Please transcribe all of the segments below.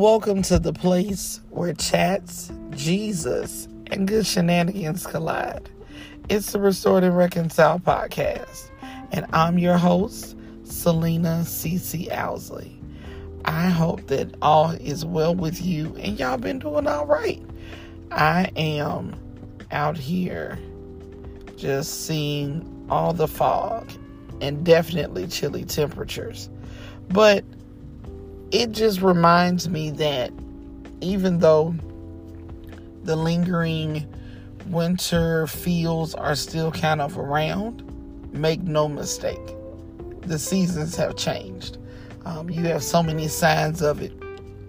Welcome to the place where chats, Jesus, and good shenanigans collide. It's the Restored and Reconciled podcast, and I'm your host, Selena CC Owsley. I hope that all is well with you and y'all been doing all right. I am out here just seeing all the fog and definitely chilly temperatures. But it just reminds me that even though the lingering winter feels are still kind of around, make no mistake, the seasons have changed. Um, you have so many signs of it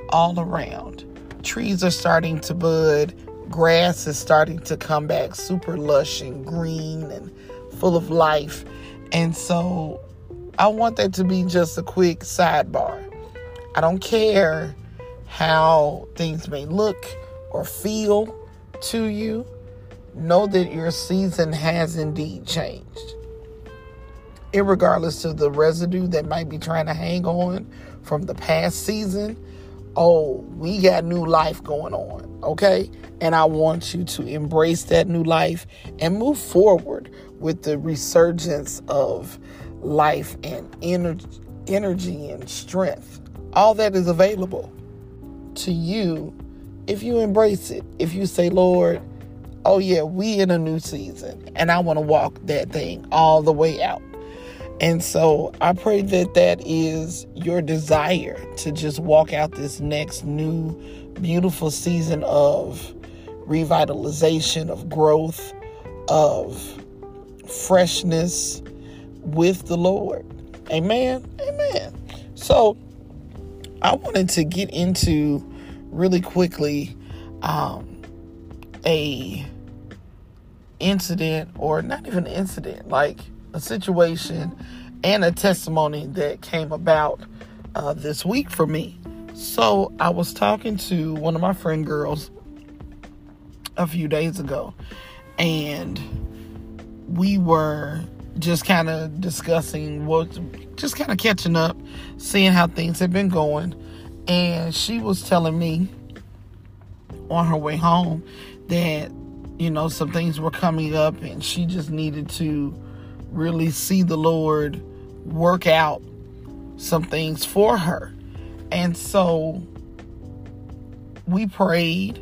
all around. Trees are starting to bud, grass is starting to come back super lush and green and full of life. And so I want that to be just a quick sidebar I don't care how things may look or feel to you. Know that your season has indeed changed. Irregardless of the residue that might be trying to hang on from the past season, oh, we got new life going on, okay? And I want you to embrace that new life and move forward with the resurgence of life and energy, energy and strength all that is available to you if you embrace it. If you say, Lord, oh yeah, we in a new season and I want to walk that thing all the way out. And so I pray that that is your desire to just walk out this next new beautiful season of revitalization, of growth, of freshness with the Lord. Amen. Amen. So I wanted to get into really quickly um, a incident or not even an incident, like a situation and a testimony that came about uh, this week for me. So I was talking to one of my friend girls a few days ago, and we were just kind of discussing what, just kind of catching up, seeing how things have been going. And she was telling me on her way home that, you know, some things were coming up and she just needed to really see the Lord work out some things for her. And so we prayed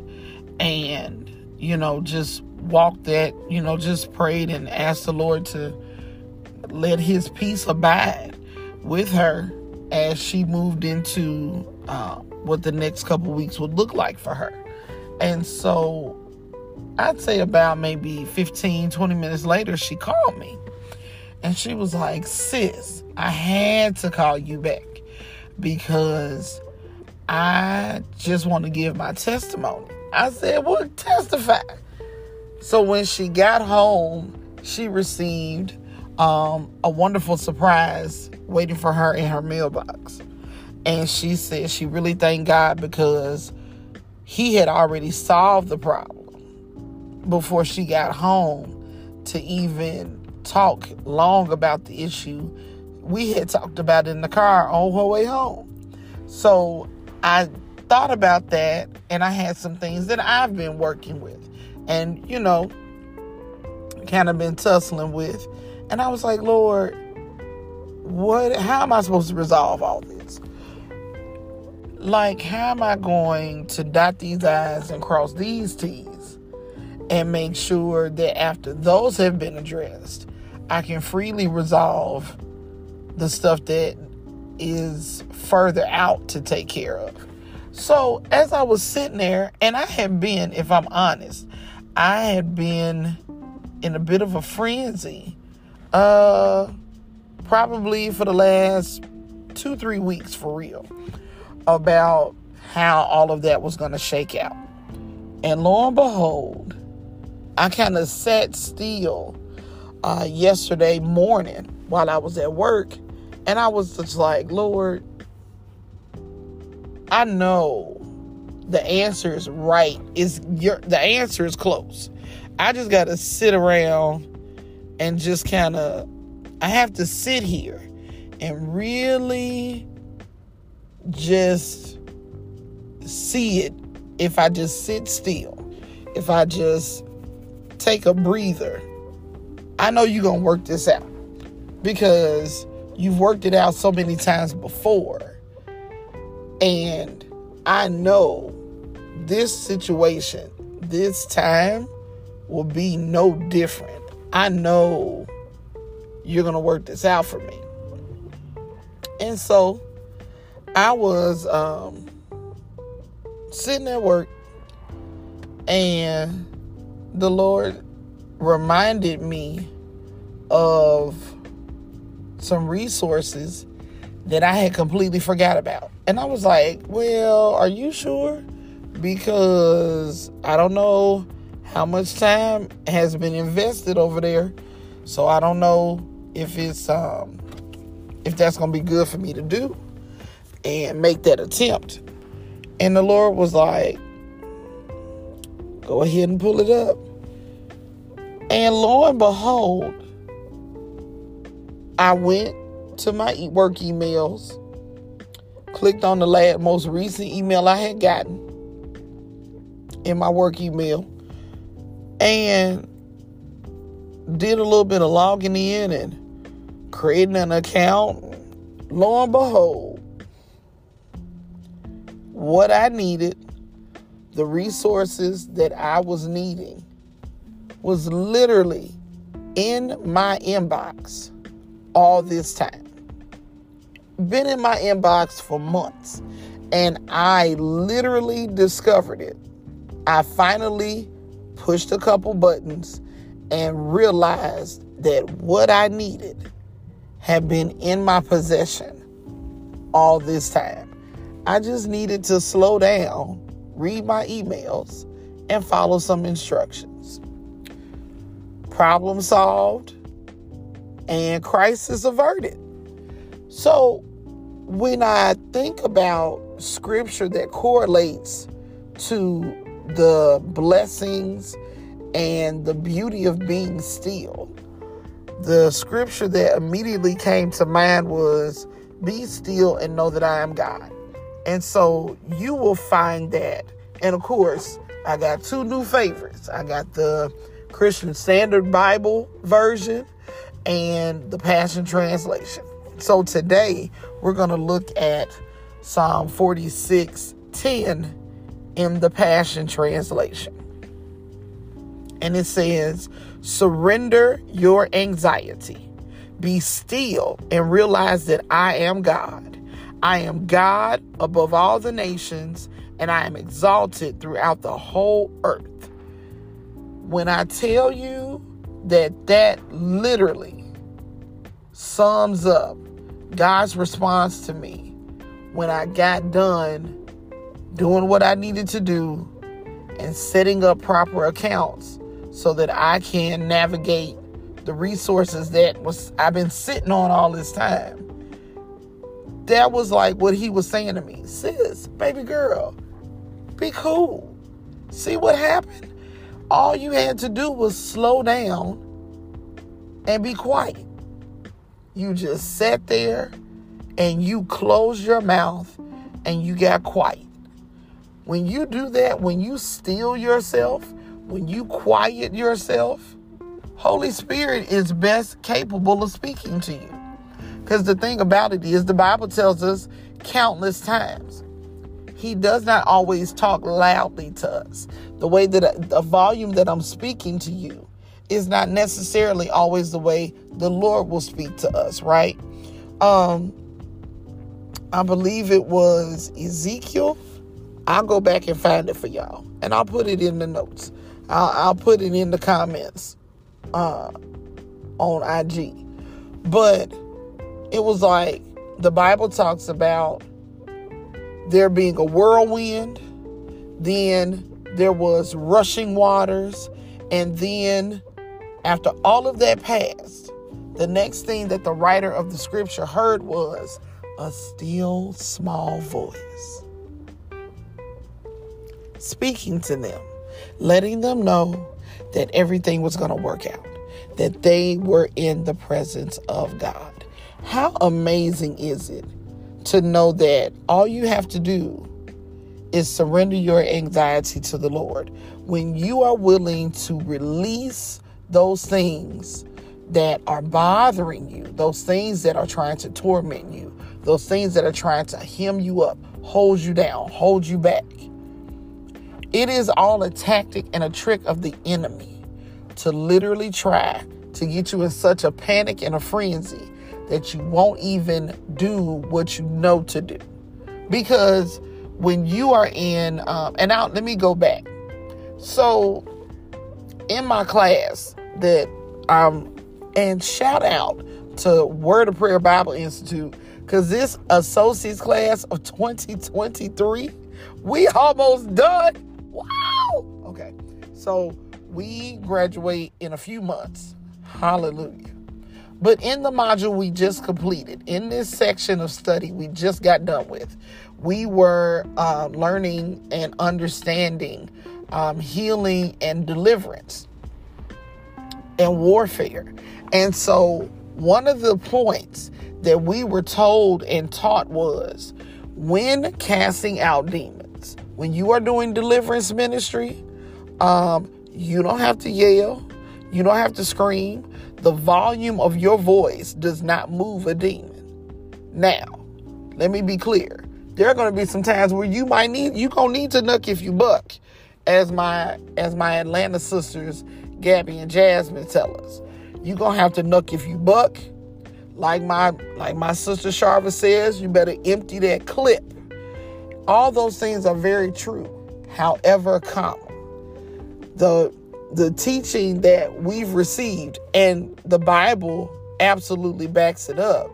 and, you know, just walked that, you know, just prayed and asked the Lord to let his peace abide with her as she moved into uh, what the next couple weeks would look like for her. And so I'd say about maybe 15, 20 minutes later, she called me. And she was like, Sis, I had to call you back because I just want to give my testimony. I said, Well, testify. So when she got home, she received um, a wonderful surprise waiting for her in her mailbox. And she said she really thanked God because he had already solved the problem before she got home to even talk long about the issue. We had talked about it in the car on her way home. So I thought about that and I had some things that I've been working with and, you know, kind of been tussling with and I was like, Lord, what how am I supposed to resolve all this? Like, how am I going to dot these I's and cross these T's and make sure that after those have been addressed, I can freely resolve the stuff that is further out to take care of. So, as I was sitting there, and I had been, if I'm honest, I had been in a bit of a frenzy uh, probably for the last two, three weeks for real about how all of that was going to shake out. And lo and behold, I kind of sat still uh, yesterday morning while I was at work, and I was just like, Lord, I know the answer is right. Is your the answer is close. I just got to sit around and just kind of, I have to sit here and really just see it if I just sit still, if I just take a breather. I know you're going to work this out because you've worked it out so many times before. And I know this situation, this time will be no different. I know you're going to work this out for me. And so I was um, sitting at work and the Lord reminded me of some resources that I had completely forgot about. And I was like, well, are you sure? Because I don't know how much time has been invested over there. So I don't know if it's um if that's to be good for me to do and make that attempt. And the Lord was like, go ahead and pull it up. And lo and behold, I went to my work emails, clicked on the last, most recent email I had gotten in my work email, and did a little bit of logging in and creating an account. Lo and behold, what I needed, the resources that I was needing, was literally in my inbox all this time. Been in my inbox for months, and I literally discovered it. I finally pushed a couple buttons and realized that what I needed had been in my possession all this time. I just needed to slow down, read my emails, and follow some instructions. Problem solved and crisis averted. So, when I think about scripture that correlates to the blessings and the beauty of being still, the scripture that immediately came to mind was Be still and know that I am God. And so you will find that. And of course, I got two new favorites. I got the Christian Standard Bible version and the Passion Translation. So today we're going to look at Psalm 46 10 in the Passion Translation. And it says, Surrender your anxiety, be still, and realize that I am God. I am God above all the nations, and I am exalted throughout the whole earth. When I tell you that that literally sums up God's response to me when I got done doing what I needed to do and setting up proper accounts so that I can navigate the resources that was I've been sitting on all this time. That was like what he was saying to me. Sis, baby girl, be cool. See what happened? All you had to do was slow down and be quiet. You just sat there and you closed your mouth and you got quiet. When you do that, when you still yourself, when you quiet yourself, Holy Spirit is best capable of speaking to you. Because the thing about it is, the Bible tells us countless times he does not always talk loudly to us. The way that the volume that I'm speaking to you is not necessarily always the way the Lord will speak to us, right? Um I believe it was Ezekiel. I'll go back and find it for y'all, and I'll put it in the notes. I'll, I'll put it in the comments uh, on IG. But it was like the Bible talks about there being a whirlwind, then there was rushing waters, and then after all of that passed, the next thing that the writer of the scripture heard was a still small voice speaking to them, letting them know that everything was going to work out, that they were in the presence of God. How amazing is it to know that all you have to do is surrender your anxiety to the Lord. When you are willing to release those things that are bothering you, those things that are trying to torment you, those things that are trying to hem you up, hold you down, hold you back. It is all a tactic and a trick of the enemy to literally try to get you in such a panic and a frenzy that you won't even do what you know to do. Because when you are in, um, and now let me go back. So, in my class that, um, and shout out to Word of Prayer Bible Institute, because this associate's class of 2023, we almost done. Okay. So, we graduate in a few months. Hallelujah. But in the module we just completed, in this section of study we just got done with, we were uh, learning and understanding um, healing and deliverance and warfare. And so, one of the points that we were told and taught was when casting out demons, when you are doing deliverance ministry, um, you don't have to yell, you don't have to scream, the volume of your voice does not move a demon. Now, let me be clear. There are going to be some times where you might need you gonna need to nuck if you buck, as my as my Atlanta sisters Gabby and Jasmine tell us. You gonna have to nuck if you buck. Like my like my sister Sharva says, you better empty that clip. All those things are very true. However, comma the the teaching that we've received, and the Bible absolutely backs it up,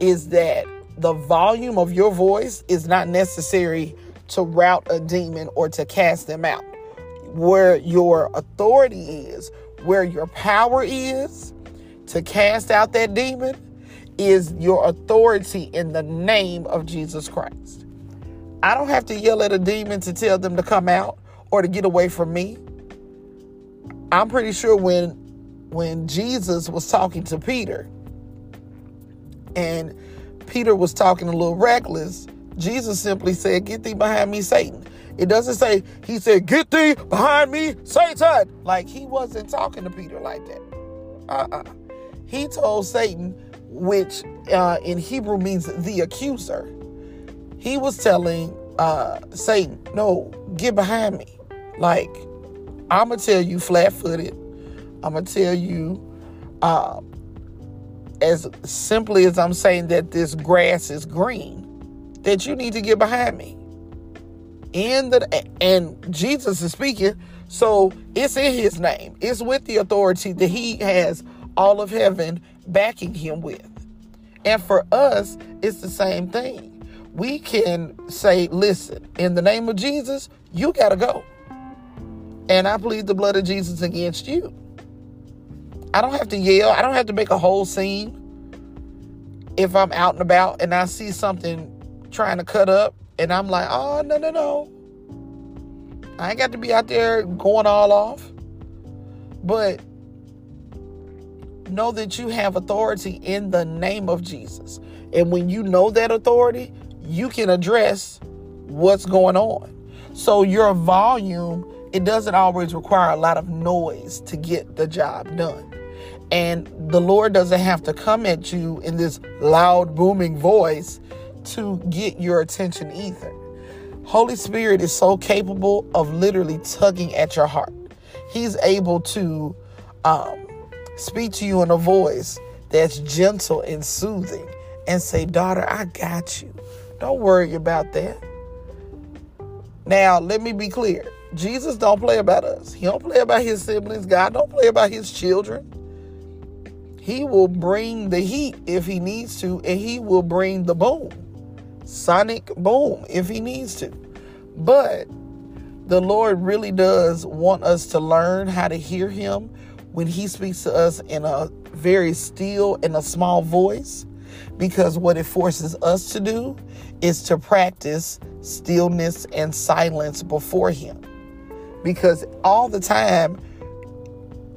is that the volume of your voice is not necessary to rout a demon or to cast them out. Where your authority is, where your power is to cast out that demon, is your authority in the name of Jesus Christ. I don't have to yell at a demon to tell them to come out or to get away from me. I'm pretty sure when when Jesus was talking to Peter and Peter was talking a little reckless, Jesus simply said, Get thee behind me, Satan. It doesn't say, He said, Get thee behind me, Satan. Like he wasn't talking to Peter like that. Uh uh-uh. uh He told Satan, which uh, in Hebrew means the accuser, he was telling uh, Satan, No, get behind me. Like, I'm gonna tell you flat footed. I'm gonna tell you um, as simply as I'm saying that this grass is green, that you need to get behind me. In the and Jesus is speaking, so it's in his name. It's with the authority that he has all of heaven backing him with. And for us, it's the same thing. We can say, listen, in the name of Jesus, you got to go. And I plead the blood of Jesus against you. I don't have to yell. I don't have to make a whole scene. If I'm out and about and I see something trying to cut up and I'm like, oh, no, no, no. I ain't got to be out there going all off. But know that you have authority in the name of Jesus. And when you know that authority, you can address what's going on. So your volume it doesn't always require a lot of noise to get the job done. And the Lord doesn't have to come at you in this loud, booming voice to get your attention either. Holy Spirit is so capable of literally tugging at your heart. He's able to um, speak to you in a voice that's gentle and soothing and say, Daughter, I got you. Don't worry about that. Now, let me be clear Jesus don't play about us. He don't play about his siblings. God don't play about his children. He will bring the heat if he needs to, and he will bring the boom, sonic boom if he needs to. But the Lord really does want us to learn how to hear him when he speaks to us in a very still and a small voice because what it forces us to do is to practice stillness and silence before him because all the time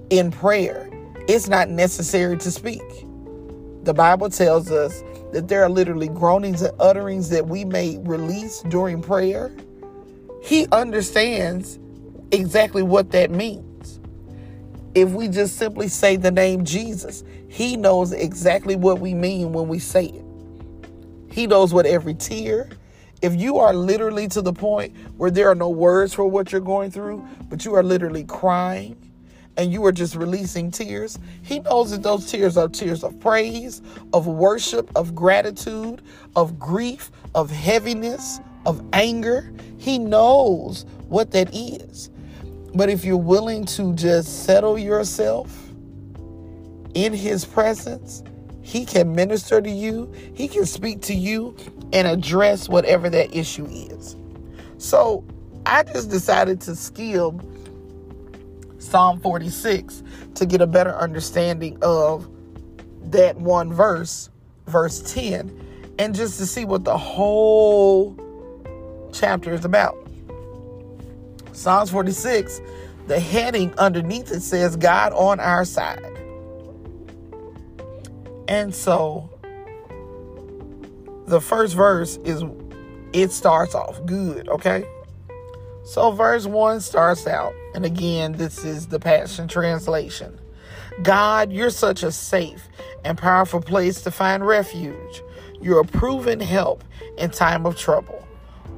in prayer, it's not necessary to speak. The Bible tells us that there are literally groanings and utterings that we may release during prayer He understands exactly what that means. If we just simply say the name Jesus, He knows exactly what we mean when we say it. He knows what every tear, if you are literally to the point where there are no words for what you're going through, but you are literally crying and you are just releasing tears, He knows that those tears are tears of praise, of worship, of gratitude, of grief, of heaviness, of anger. He knows what that is. But if you're willing to just settle yourself in His presence, He can minister to you, He can speak to you and address whatever that issue is. So I just decided to skim Psalm 46 to get a better understanding of that one verse, verse 10, and just to see what the whole chapter is about. Psalms 46, the heading underneath it says, God on our side. And so the first verse is, it starts off good, okay? So verse 1 starts out, and again, this is the Passion Translation. God, you're such a safe and powerful place to find refuge. You're a proven help in time of trouble.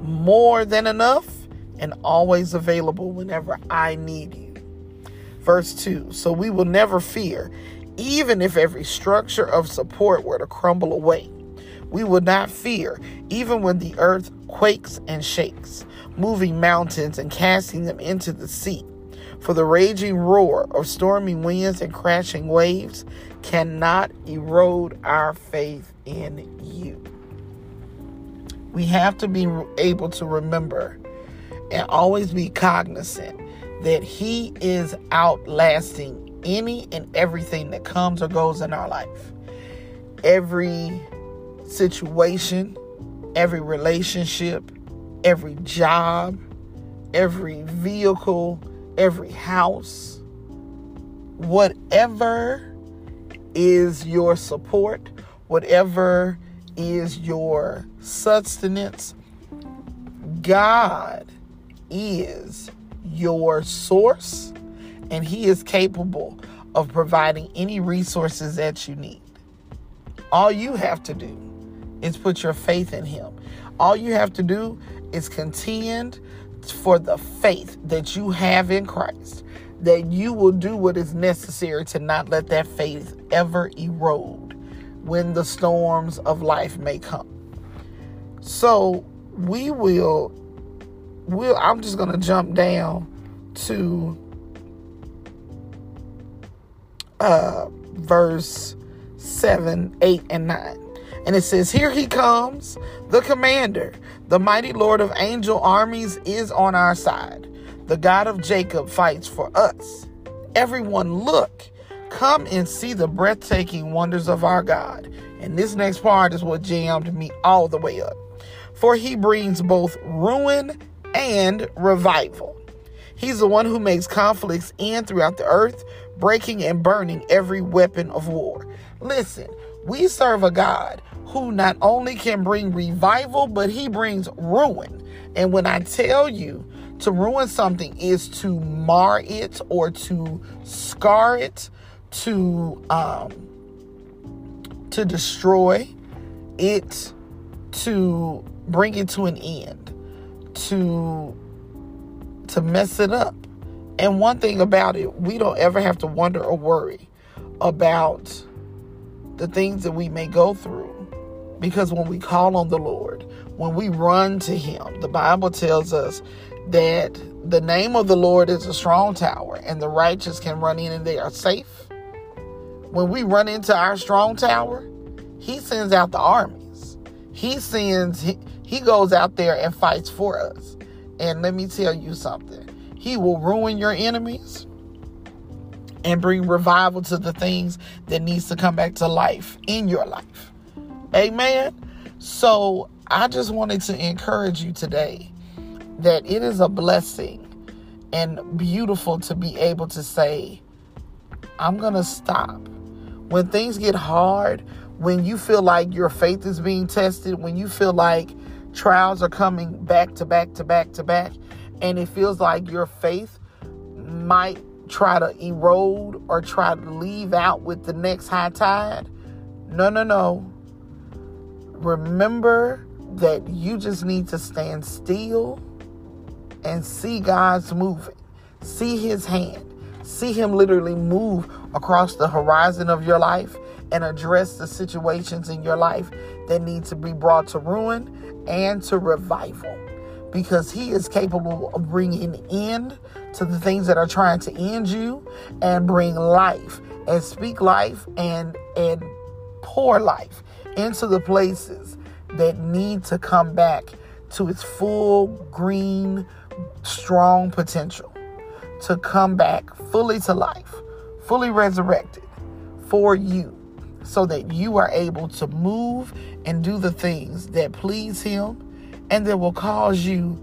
More than enough and always available whenever I need you. Verse 2 So we will never fear, even if every structure of support were to crumble away. We will not fear, even when the earth quakes and shakes, moving mountains and casting them into the sea. For the raging roar of stormy winds and crashing waves cannot erode our faith in you. We have to be able to remember and always be cognizant that He is outlasting any and everything that comes or goes in our life. Every situation, every relationship, every job, every vehicle, every house, whatever is your support, whatever is your sustenance, God is your source and He is capable of providing any resources that you need. All you have to do is put your faith in Him. All you have to do is contend for the faith that you have in Christ, that you will do what is necessary to not let that faith ever erode when the storms of life may come. So we will we'll I'm just gonna jump down to uh verse 7, 8, and 9. And it says, Here he comes, the commander, the mighty Lord of angel armies is on our side. The God of Jacob fights for us. Everyone, look, come and see the breathtaking wonders of our God. And this next part is what jammed me all the way up. For he brings both ruin and revival. He's the one who makes conflicts end throughout the earth, breaking and burning every weapon of war. Listen, we serve a God who not only can bring revival, but he brings ruin. And when I tell you to ruin something is to mar it or to scar it, to um, to destroy it, to bring it to an end, to to mess it up. And one thing about it, we don't ever have to wonder or worry about the things that we may go through because when we call on the Lord, when we run to Him, the Bible tells us that the name of the Lord is a strong tower and the righteous can run in and they are safe. When we run into our strong tower, He sends out the armies. He sends, He, he goes out there and fights for us. And let me tell you something He will ruin your enemies and bring revival to the things that needs to come back to life in your life. Amen. So I just wanted to encourage you today that it is a blessing and beautiful to be able to say, I'm going to stop. When things get hard, when you feel like your faith is being tested, when you feel like trials are coming back to back to back to back, and it feels like your faith might try to erode or try to leave out with the next high tide. No, no, no. Remember that you just need to stand still and see God's moving, see His hand, see Him literally move across the horizon of your life and address the situations in your life that need to be brought to ruin and to revival because he is capable of bringing end to the things that are trying to end you and bring life and speak life and and pour life into the places that need to come back to its full green strong potential to come back fully to life fully resurrected for you so that you are able to move and do the things that please Him and that will cause you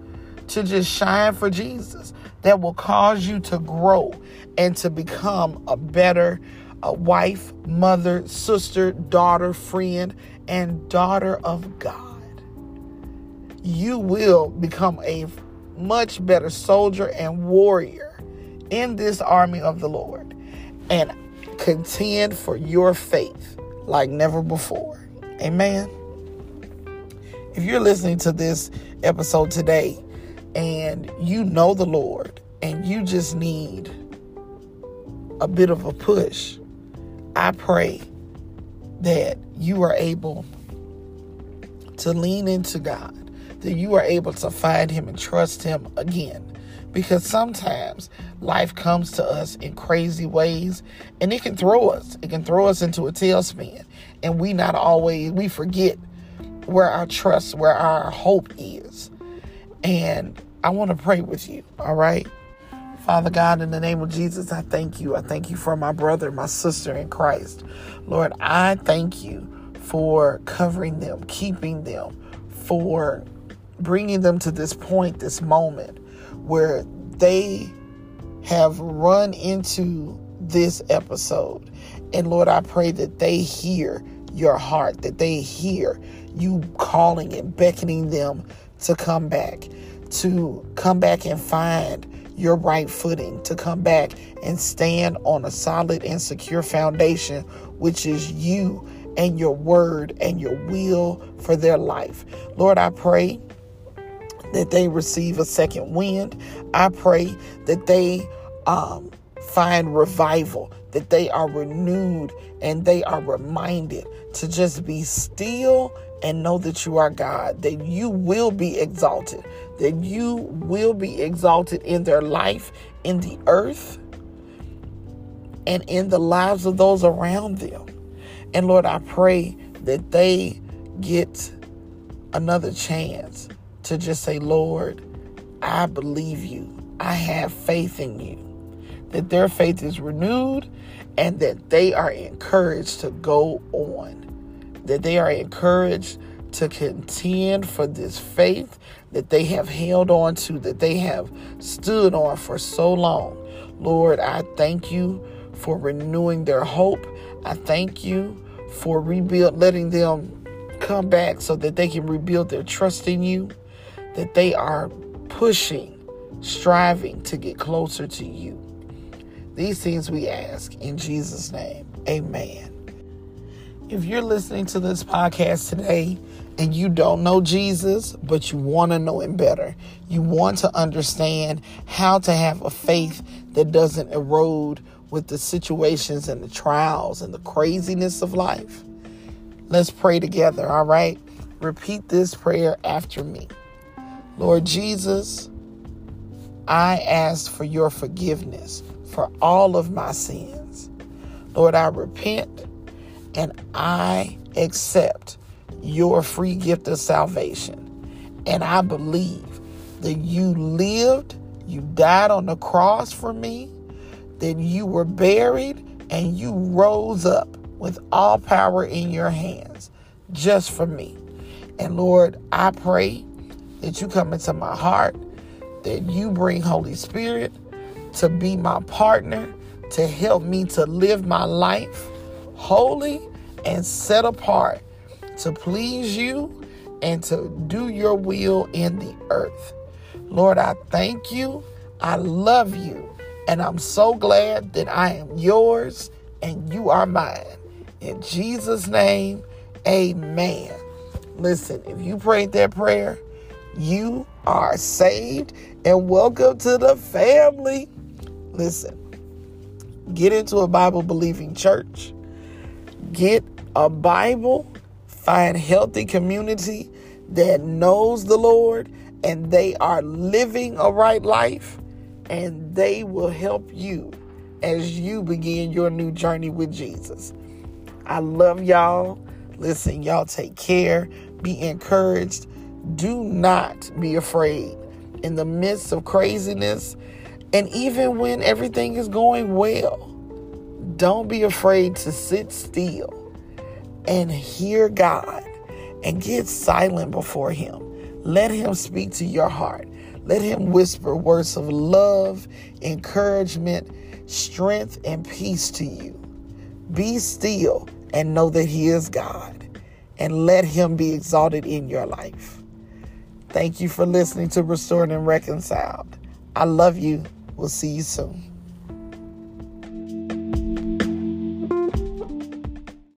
to just shine for Jesus, that will cause you to grow and to become a better a wife, mother, sister, daughter, friend, and daughter of God. You will become a much better soldier and warrior in this army of the Lord. And contend for your faith like never before. Amen. If you're listening to this episode today and you know the Lord and you just need a bit of a push, I pray that you are able to lean into God, that you are able to find Him and trust Him again. Because sometimes life comes to us in crazy ways and it can throw us. It can throw us into a tailspin and we not always we forget where our trust where our hope is and i want to pray with you all right Father God, in the name of Jesus, I thank you. I thank you for my brother, my sister in Christ. Lord, I thank you for covering them, keeping them, for bringing them to this point, this moment where they have run into this episode. And Lord, I pray that they hear your heart, that they hear you calling and beckoning them to come back, to come back and find your right footing, to come back and stand on a solid and secure foundation, which is you and your word and your will for their life. Lord, I pray that they receive a second wind. I pray that they um, find revival, that they are renewed and they are reminded to just be still and know that you are God, that you will be exalted, that you will be exalted in their life, in the earth, and in the lives of those around them. And Lord, I pray that they get another chance to just say, Lord, I believe you. I have faith in you. That their faith is renewed and that they are encouraged to go on. That they are encouraged to contend for this faith that they have held on to, that they have stood on for so long. Lord, I thank you for renewing their hope. I thank you for rebuild, letting them come back so that they can rebuild their trust in you that they are pushing, striving to get closer to you. These things we ask in Jesus' name. Amen. If you're listening to this podcast today and you don't know Jesus, but you want to know him better, you want to understand how to have a faith that doesn't erode with the situations and the trials and the craziness of life, let's pray together, all right? Repeat this prayer after me. Lord Jesus, I ask for your forgiveness for all of my sins. Lord, I repent and I accept your free gift of salvation. And I believe that you lived, you died on the cross for me, that you were buried, and you rose up with all power in your hands just for me. And Lord, I pray that you come into my heart, that you bring Holy Spirit to be my partner, to help me to live my life holy and set apart to please you and to do your will in the earth. Lord, I thank you. I love you. And I'm so glad that I am yours and you are mine. In Jesus' name, amen. Listen, if you prayed that prayer, you are saved and welcome to the family. Listen, get into a Bible believing church, get a Bible, find healthy community that knows the Lord and they are living a right life and they will help you as you begin your new journey with Jesus. I love y'all. Listen, y'all take care. Be encouraged. Do not be afraid in the midst of craziness and even when everything is going well. Don't be afraid to sit still and hear God and get silent before Him. Let Him speak to your heart. Let Him whisper words of love, encouragement, strength, and peace to you. Be still and know that He is God, and let Him be exalted in your life. Thank you for listening to Restored and Reconciled. I love you. We'll see you soon.